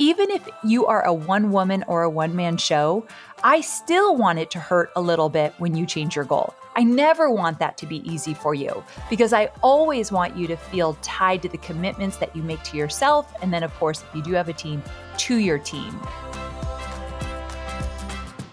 even if you are a one woman or a one man show, I still want it to hurt a little bit when you change your goal. I never want that to be easy for you because I always want you to feel tied to the commitments that you make to yourself. And then, of course, if you do have a team, to your team.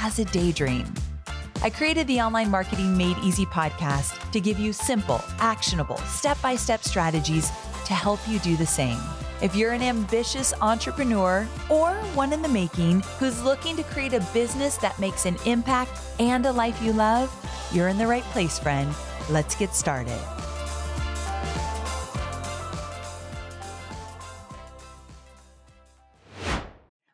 as a daydream. I created the Online Marketing Made Easy podcast to give you simple, actionable, step by step strategies to help you do the same. If you're an ambitious entrepreneur or one in the making who's looking to create a business that makes an impact and a life you love, you're in the right place, friend. Let's get started.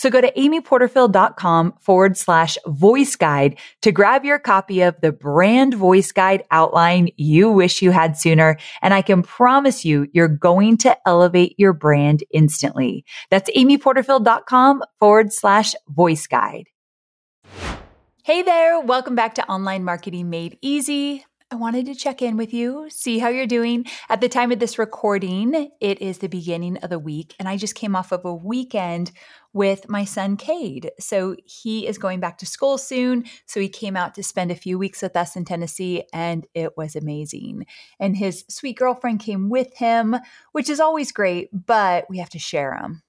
So go to amyporterfield.com forward slash voice guide to grab your copy of the brand voice guide outline you wish you had sooner. And I can promise you, you're going to elevate your brand instantly. That's amyporterfield.com forward slash voice guide. Hey there. Welcome back to Online Marketing Made Easy. I wanted to check in with you, see how you're doing. At the time of this recording, it is the beginning of the week, and I just came off of a weekend with my son Cade. So he is going back to school soon. So he came out to spend a few weeks with us in Tennessee, and it was amazing. And his sweet girlfriend came with him, which is always great, but we have to share them.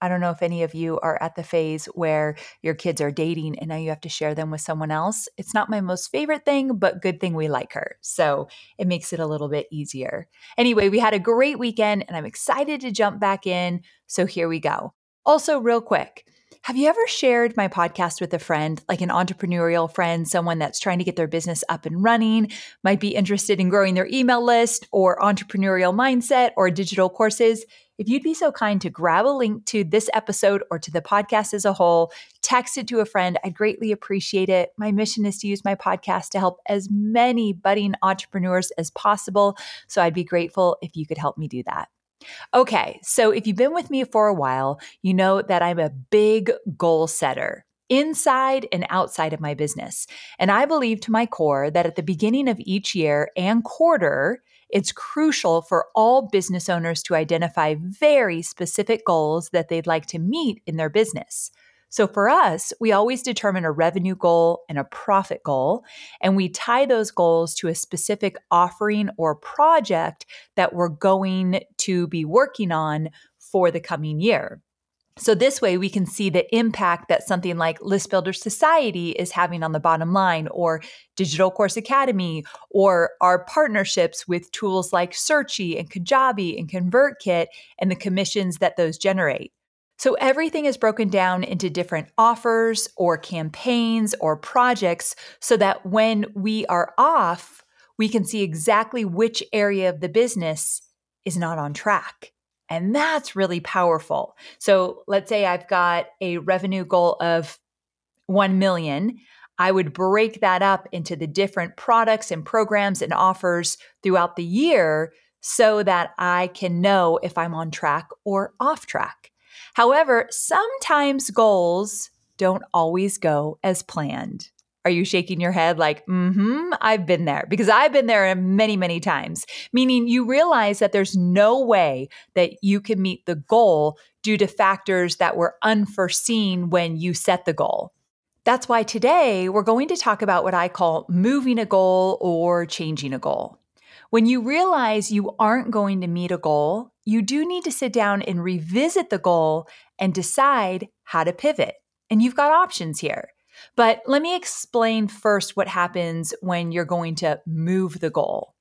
I don't know if any of you are at the phase where your kids are dating and now you have to share them with someone else. It's not my most favorite thing, but good thing we like her. So it makes it a little bit easier. Anyway, we had a great weekend and I'm excited to jump back in. So here we go. Also, real quick, have you ever shared my podcast with a friend, like an entrepreneurial friend, someone that's trying to get their business up and running, might be interested in growing their email list or entrepreneurial mindset or digital courses? If you'd be so kind to grab a link to this episode or to the podcast as a whole, text it to a friend, I'd greatly appreciate it. My mission is to use my podcast to help as many budding entrepreneurs as possible. So I'd be grateful if you could help me do that. Okay, so if you've been with me for a while, you know that I'm a big goal setter inside and outside of my business. And I believe to my core that at the beginning of each year and quarter, it's crucial for all business owners to identify very specific goals that they'd like to meet in their business. So for us, we always determine a revenue goal and a profit goal, and we tie those goals to a specific offering or project that we're going to be working on for the coming year. So this way we can see the impact that something like List Builder Society is having on the bottom line or Digital Course Academy or our partnerships with tools like Searchie and Kajabi and ConvertKit and the commissions that those generate. So everything is broken down into different offers or campaigns or projects so that when we are off, we can see exactly which area of the business is not on track. And that's really powerful. So let's say I've got a revenue goal of 1 million. I would break that up into the different products and programs and offers throughout the year so that I can know if I'm on track or off track. However, sometimes goals don't always go as planned. Are you shaking your head like, mm hmm, I've been there? Because I've been there many, many times. Meaning you realize that there's no way that you can meet the goal due to factors that were unforeseen when you set the goal. That's why today we're going to talk about what I call moving a goal or changing a goal. When you realize you aren't going to meet a goal, you do need to sit down and revisit the goal and decide how to pivot. And you've got options here. But let me explain first what happens when you're going to move the goal.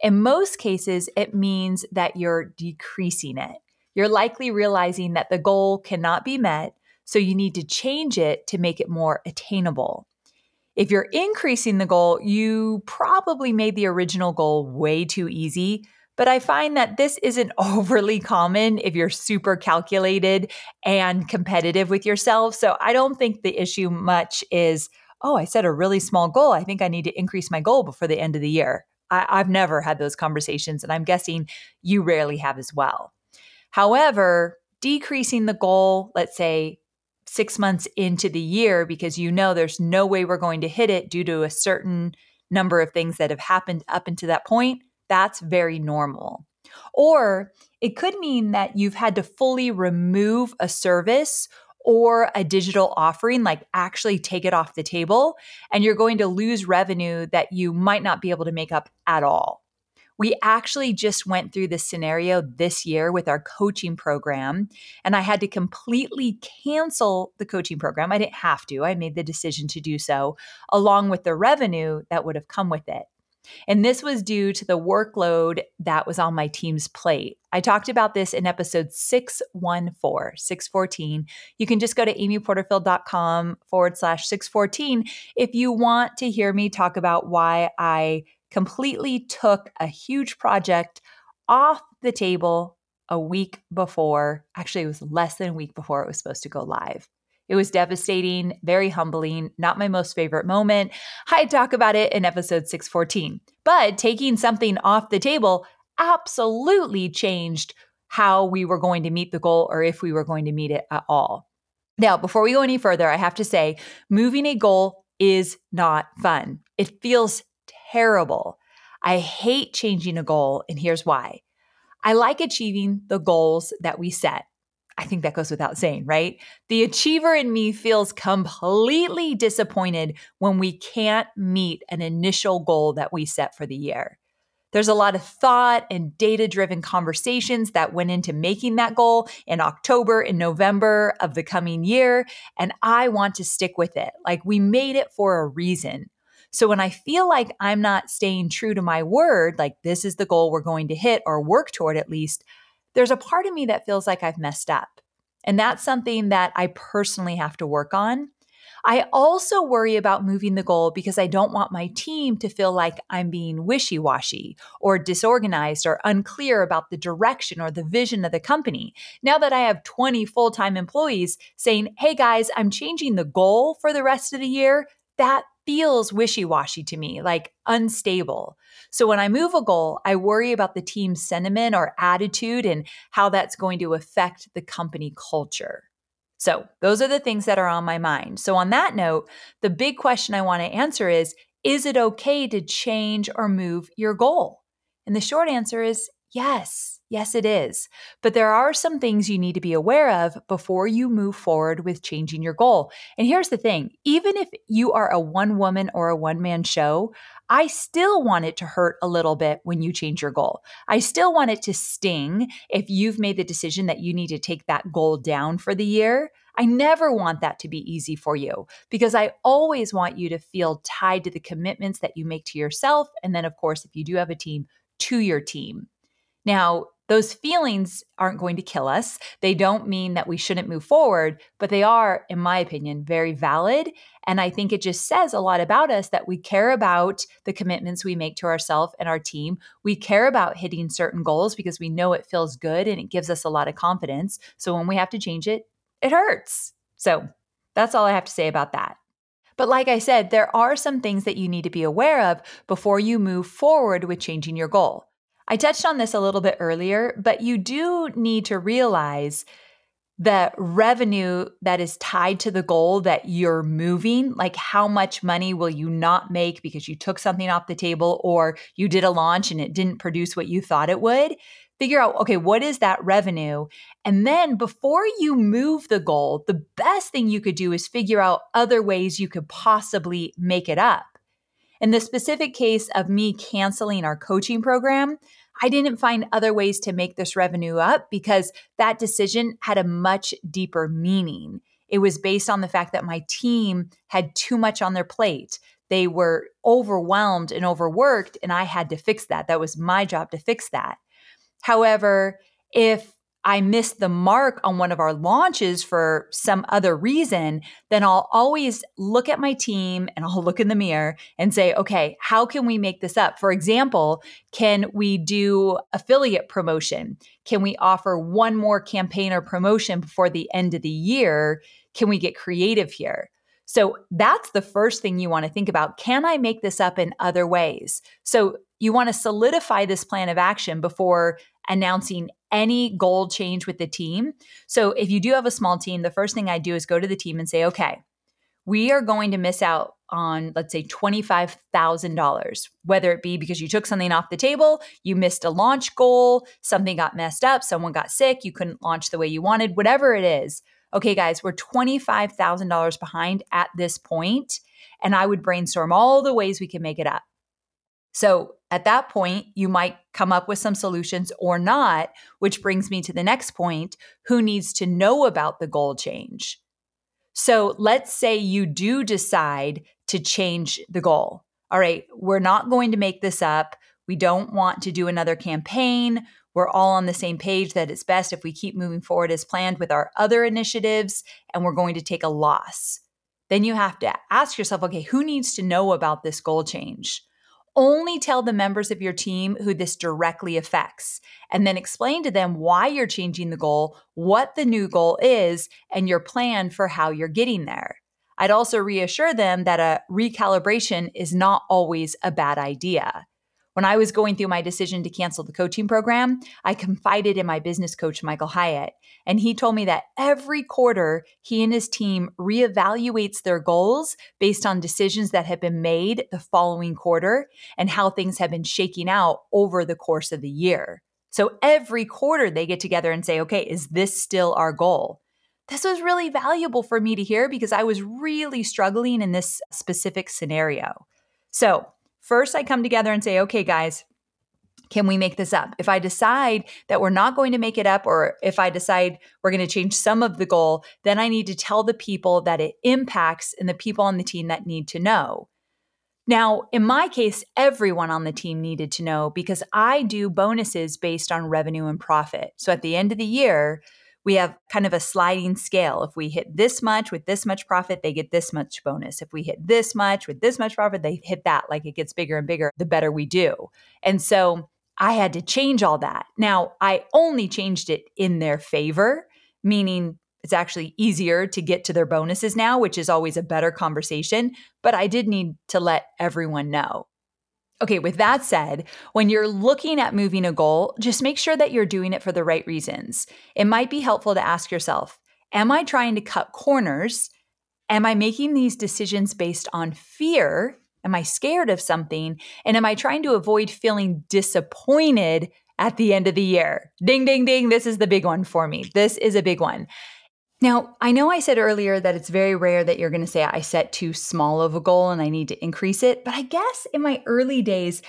In most cases, it means that you're decreasing it. You're likely realizing that the goal cannot be met, so you need to change it to make it more attainable. If you're increasing the goal, you probably made the original goal way too easy, but I find that this isn't overly common if you're super calculated and competitive with yourself. So I don't think the issue much is, oh, I set a really small goal. I think I need to increase my goal before the end of the year. I, have never had those conversations, and I'm guessing you rarely have as well. However, decreasing the goal, let's say six months into the year, because you know there's no way we're going to hit it due to a certain number of things that have happened up until that point, that's very normal. Or it could mean that you've had to fully remove a service or a digital offering, like actually take it off the table, and you're going to lose revenue that you might not be able to make up at all. We actually just went through this scenario this year with our coaching program, and I had to completely cancel the coaching program. I didn't have to, I made the decision to do so, along with the revenue that would have come with it. And this was due to the workload that was on my team's plate. I talked about this in episode 614, 614. You can just go to amyporterfield.com forward slash 614 if you want to hear me talk about why I completely took a huge project off the table a week before. Actually, it was less than a week before it was supposed to go live. It was devastating, very humbling, not my most favorite moment. I talk about it in episode 614. But taking something off the table absolutely changed how we were going to meet the goal or if we were going to meet it at all. Now, before we go any further, I have to say moving a goal is not fun. It feels terrible. I hate changing a goal, and here's why. I like achieving the goals that we set. I think that goes without saying, right? The achiever in me feels completely disappointed when we can't meet an initial goal that we set for the year. There's a lot of thought and data driven conversations that went into making that goal in October and November of the coming year. And I want to stick with it. Like we made it for a reason. So when I feel like I'm not staying true to my word, like this is the goal we're going to hit or work toward at least, there's a part of me that feels like I've messed up. And that's something that I personally have to work on. I also worry about moving the goal because I don't want my team to feel like I'm being wishy washy or disorganized or unclear about the direction or the vision of the company. Now that I have 20 full time employees saying, hey guys, I'm changing the goal for the rest of the year, that feels wishy washy to me, like unstable. So when I move a goal, I worry about the team's sentiment or attitude and how that's going to affect the company culture. So those are the things that are on my mind. So, on that note, the big question I want to answer is Is it okay to change or move your goal? And the short answer is yes. Yes, it is. But there are some things you need to be aware of before you move forward with changing your goal. And here's the thing even if you are a one woman or a one man show, I still want it to hurt a little bit when you change your goal. I still want it to sting if you've made the decision that you need to take that goal down for the year. I never want that to be easy for you because I always want you to feel tied to the commitments that you make to yourself. And then, of course, if you do have a team, to your team. Now, those feelings aren't going to kill us. They don't mean that we shouldn't move forward, but they are, in my opinion, very valid. And I think it just says a lot about us that we care about the commitments we make to ourselves and our team. We care about hitting certain goals because we know it feels good and it gives us a lot of confidence. So when we have to change it, it hurts. So that's all I have to say about that. But like I said, there are some things that you need to be aware of before you move forward with changing your goal. I touched on this a little bit earlier, but you do need to realize the revenue that is tied to the goal that you're moving, like how much money will you not make because you took something off the table or you did a launch and it didn't produce what you thought it would. Figure out, okay, what is that revenue? And then before you move the goal, the best thing you could do is figure out other ways you could possibly make it up. In the specific case of me canceling our coaching program, I didn't find other ways to make this revenue up because that decision had a much deeper meaning. It was based on the fact that my team had too much on their plate. They were overwhelmed and overworked, and I had to fix that. That was my job to fix that. However, if I missed the mark on one of our launches for some other reason, then I'll always look at my team and I'll look in the mirror and say, okay, how can we make this up? For example, can we do affiliate promotion? Can we offer one more campaign or promotion before the end of the year? Can we get creative here? So that's the first thing you want to think about. Can I make this up in other ways? So you want to solidify this plan of action before announcing any goal change with the team. So if you do have a small team, the first thing I do is go to the team and say, okay, we are going to miss out on, let's say, $25,000, whether it be because you took something off the table, you missed a launch goal, something got messed up, someone got sick, you couldn't launch the way you wanted, whatever it is. Okay, guys, we're $25,000 behind at this point, And I would brainstorm all the ways we can make it up. So at that point, you might come up with some solutions or not, which brings me to the next point who needs to know about the goal change? So let's say you do decide to change the goal. All right, we're not going to make this up. We don't want to do another campaign. We're all on the same page that it's best if we keep moving forward as planned with our other initiatives and we're going to take a loss. Then you have to ask yourself okay, who needs to know about this goal change? Only tell the members of your team who this directly affects, and then explain to them why you're changing the goal, what the new goal is, and your plan for how you're getting there. I'd also reassure them that a recalibration is not always a bad idea. When I was going through my decision to cancel the coaching program, I confided in my business coach, Michael Hyatt, and he told me that every quarter he and his team reevaluates their goals based on decisions that have been made the following quarter and how things have been shaking out over the course of the year. So every quarter they get together and say, okay, is this still our goal? This was really valuable for me to hear because I was really struggling in this specific scenario. So First, I come together and say, okay, guys, can we make this up? If I decide that we're not going to make it up, or if I decide we're going to change some of the goal, then I need to tell the people that it impacts and the people on the team that need to know. Now, in my case, everyone on the team needed to know because I do bonuses based on revenue and profit. So at the end of the year, we have kind of a sliding scale. If we hit this much with this much profit, they get this much bonus. If we hit this much with this much profit, they hit that. Like it gets bigger and bigger, the better we do. And so I had to change all that. Now, I only changed it in their favor, meaning it's actually easier to get to their bonuses now, which is always a better conversation. But I did need to let everyone know. Okay, with that said, when you're looking at moving a goal, just make sure that you're doing it for the right reasons. It might be helpful to ask yourself Am I trying to cut corners? Am I making these decisions based on fear? Am I scared of something? And am I trying to avoid feeling disappointed at the end of the year? Ding, ding, ding. This is the big one for me. This is a big one. Now, I know I said earlier that it's very rare that you're going to say I set too small of a goal and I need to increase it, but I guess in my early days,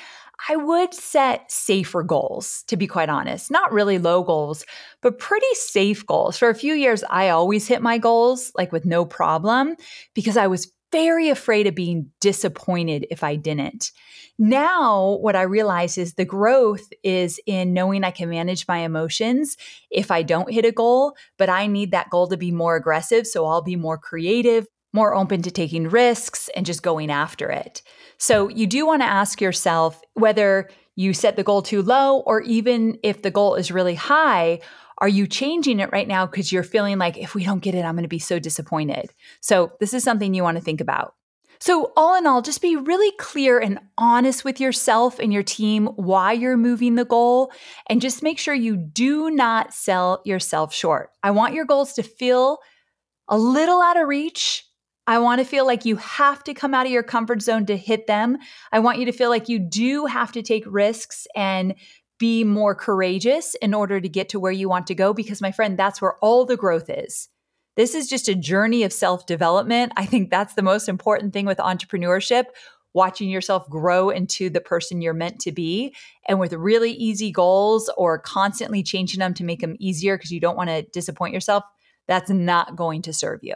I would set safer goals, to be quite honest. Not really low goals, but pretty safe goals. For a few years, I always hit my goals, like with no problem, because I was very afraid of being disappointed if I didn't. Now, what I realize is the growth is in knowing I can manage my emotions if I don't hit a goal, but I need that goal to be more aggressive. So I'll be more creative, more open to taking risks and just going after it. So you do want to ask yourself whether you set the goal too low or even if the goal is really high, are you changing it right now because you're feeling like if we don't get it, I'm going to be so disappointed? So, this is something you want to think about. So, all in all, just be really clear and honest with yourself and your team why you're moving the goal, and just make sure you do not sell yourself short. I want your goals to feel a little out of reach. I want to feel like you have to come out of your comfort zone to hit them. I want you to feel like you do have to take risks and be more courageous in order to get to where you want to go, because, my friend, that's where all the growth is. This is just a journey of self development. I think that's the most important thing with entrepreneurship watching yourself grow into the person you're meant to be. And with really easy goals or constantly changing them to make them easier because you don't want to disappoint yourself, that's not going to serve you.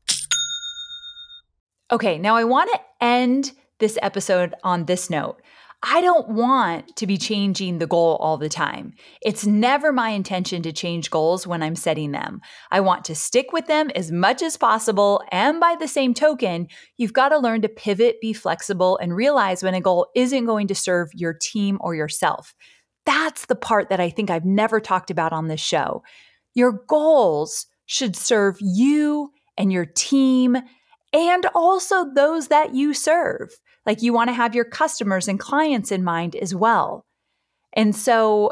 Okay, now I want to end this episode on this note. I don't want to be changing the goal all the time. It's never my intention to change goals when I'm setting them. I want to stick with them as much as possible. And by the same token, you've got to learn to pivot, be flexible, and realize when a goal isn't going to serve your team or yourself. That's the part that I think I've never talked about on this show. Your goals should serve you and your team and also those that you serve. Like you want to have your customers and clients in mind as well. And so,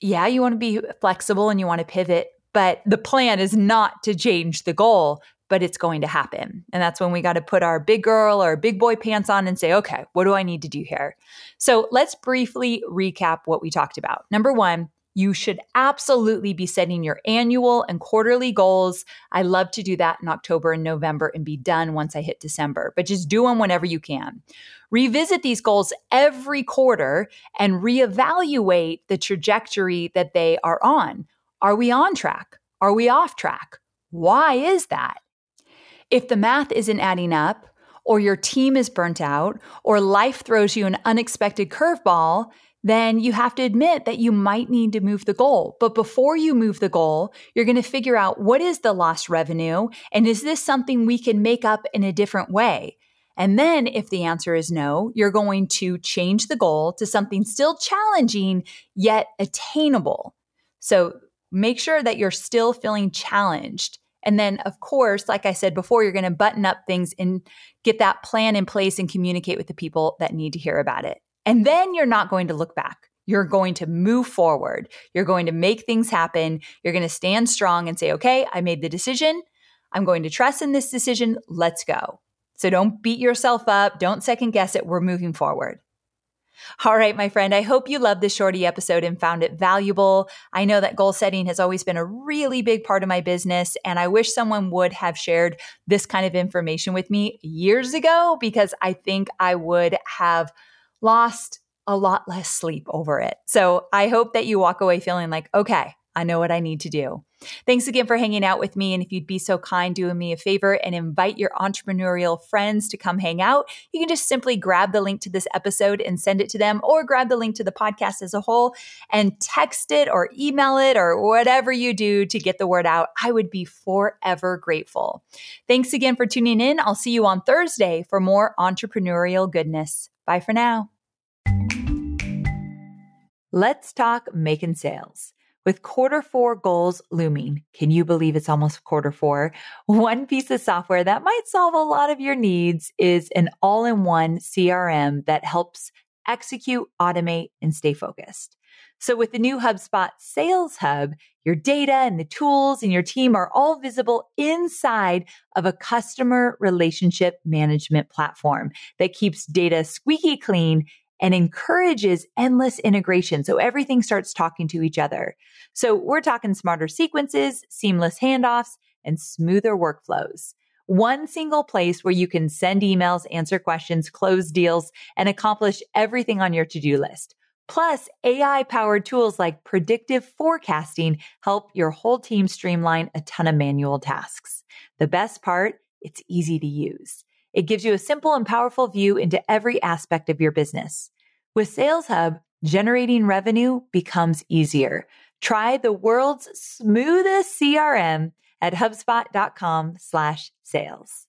yeah, you want to be flexible and you want to pivot, but the plan is not to change the goal, but it's going to happen. And that's when we got to put our big girl or big boy pants on and say, okay, what do I need to do here? So let's briefly recap what we talked about. Number one, you should absolutely be setting your annual and quarterly goals. I love to do that in October and November and be done once I hit December, but just do them whenever you can. Revisit these goals every quarter and reevaluate the trajectory that they are on. Are we on track? Are we off track? Why is that? If the math isn't adding up, or your team is burnt out, or life throws you an unexpected curveball, then you have to admit that you might need to move the goal. But before you move the goal, you're going to figure out what is the lost revenue and is this something we can make up in a different way? And then if the answer is no, you're going to change the goal to something still challenging yet attainable. So make sure that you're still feeling challenged. And then, of course, like I said before, you're going to button up things and get that plan in place and communicate with the people that need to hear about it. And then you're not going to look back. You're going to move forward. You're going to make things happen. You're going to stand strong and say, okay, I made the decision. I'm going to trust in this decision. Let's go. So don't beat yourself up. Don't second guess it. We're moving forward. All right, my friend, I hope you loved this shorty episode and found it valuable. I know that goal setting has always been a really big part of my business, and I wish someone would have shared this kind of information with me years ago because I think I would have lost a lot less sleep over it. So I hope that you walk away feeling like, okay, I know what I need to do. Thanks again for hanging out with me. And if you'd be so kind, doing me a favor and invite your entrepreneurial friends to come hang out, you can just simply grab the link to this episode and send it to them, or grab the link to the podcast as a whole and text it or email it or whatever you do to get the word out. I would be forever grateful. Thanks again for tuning in. I'll see you on Thursday for more entrepreneurial goodness. Bye for now. Let's talk making sales. With quarter four goals looming, can you believe it's almost quarter four? One piece of software that might solve a lot of your needs is an all in one CRM that helps execute, automate, and stay focused. So with the new HubSpot Sales Hub, your data and the tools and your team are all visible inside of a customer relationship management platform that keeps data squeaky clean and encourages endless integration. So everything starts talking to each other. So we're talking smarter sequences, seamless handoffs, and smoother workflows. One single place where you can send emails, answer questions, close deals, and accomplish everything on your to-do list. Plus, AI powered tools like predictive forecasting help your whole team streamline a ton of manual tasks. The best part, it's easy to use. It gives you a simple and powerful view into every aspect of your business. With Sales Hub, generating revenue becomes easier. Try the world's smoothest CRM at hubspot.com slash sales.